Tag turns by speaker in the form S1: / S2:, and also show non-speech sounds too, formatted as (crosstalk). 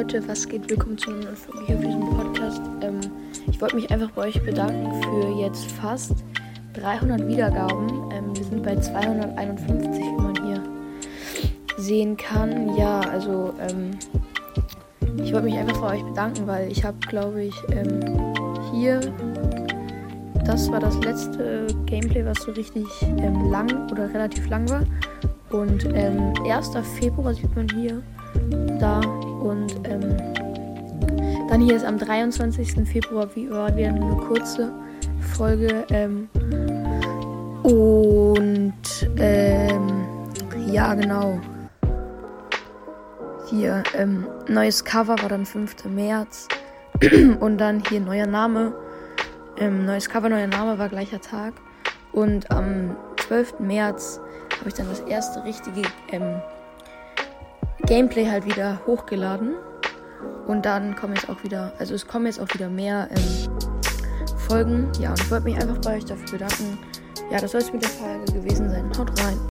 S1: Leute, was geht? Willkommen zu einer neuen Folge hier auf diesem Podcast. Ähm, ich wollte mich einfach bei euch bedanken für jetzt fast 300 Wiedergaben. Ähm, wir sind bei 251, wie man hier sehen kann. Ja, also ähm, ich wollte mich einfach bei euch bedanken, weil ich habe, glaube ich, ähm, hier, das war das letzte Gameplay, was so richtig ähm, lang oder relativ lang war. Und 1. Ähm, Februar sieht man hier da. Und ähm, dann hier ist am 23. Februar, wie war wieder eine kurze Folge. Ähm, und ähm, ja, genau. Hier, ähm, neues Cover war dann 5. März. (clears throat) und dann hier neuer Name. Ähm, neues Cover, neuer Name war gleicher Tag. Und am 12. März habe ich dann das erste richtige ähm, Gameplay halt wieder hochgeladen. Und dann kommen jetzt auch wieder, also es kommen jetzt auch wieder mehr ähm, Folgen. Ja, und ich wollte mich einfach bei euch dafür bedanken. Ja, das soll es mit der Folge gewesen sein. Haut rein.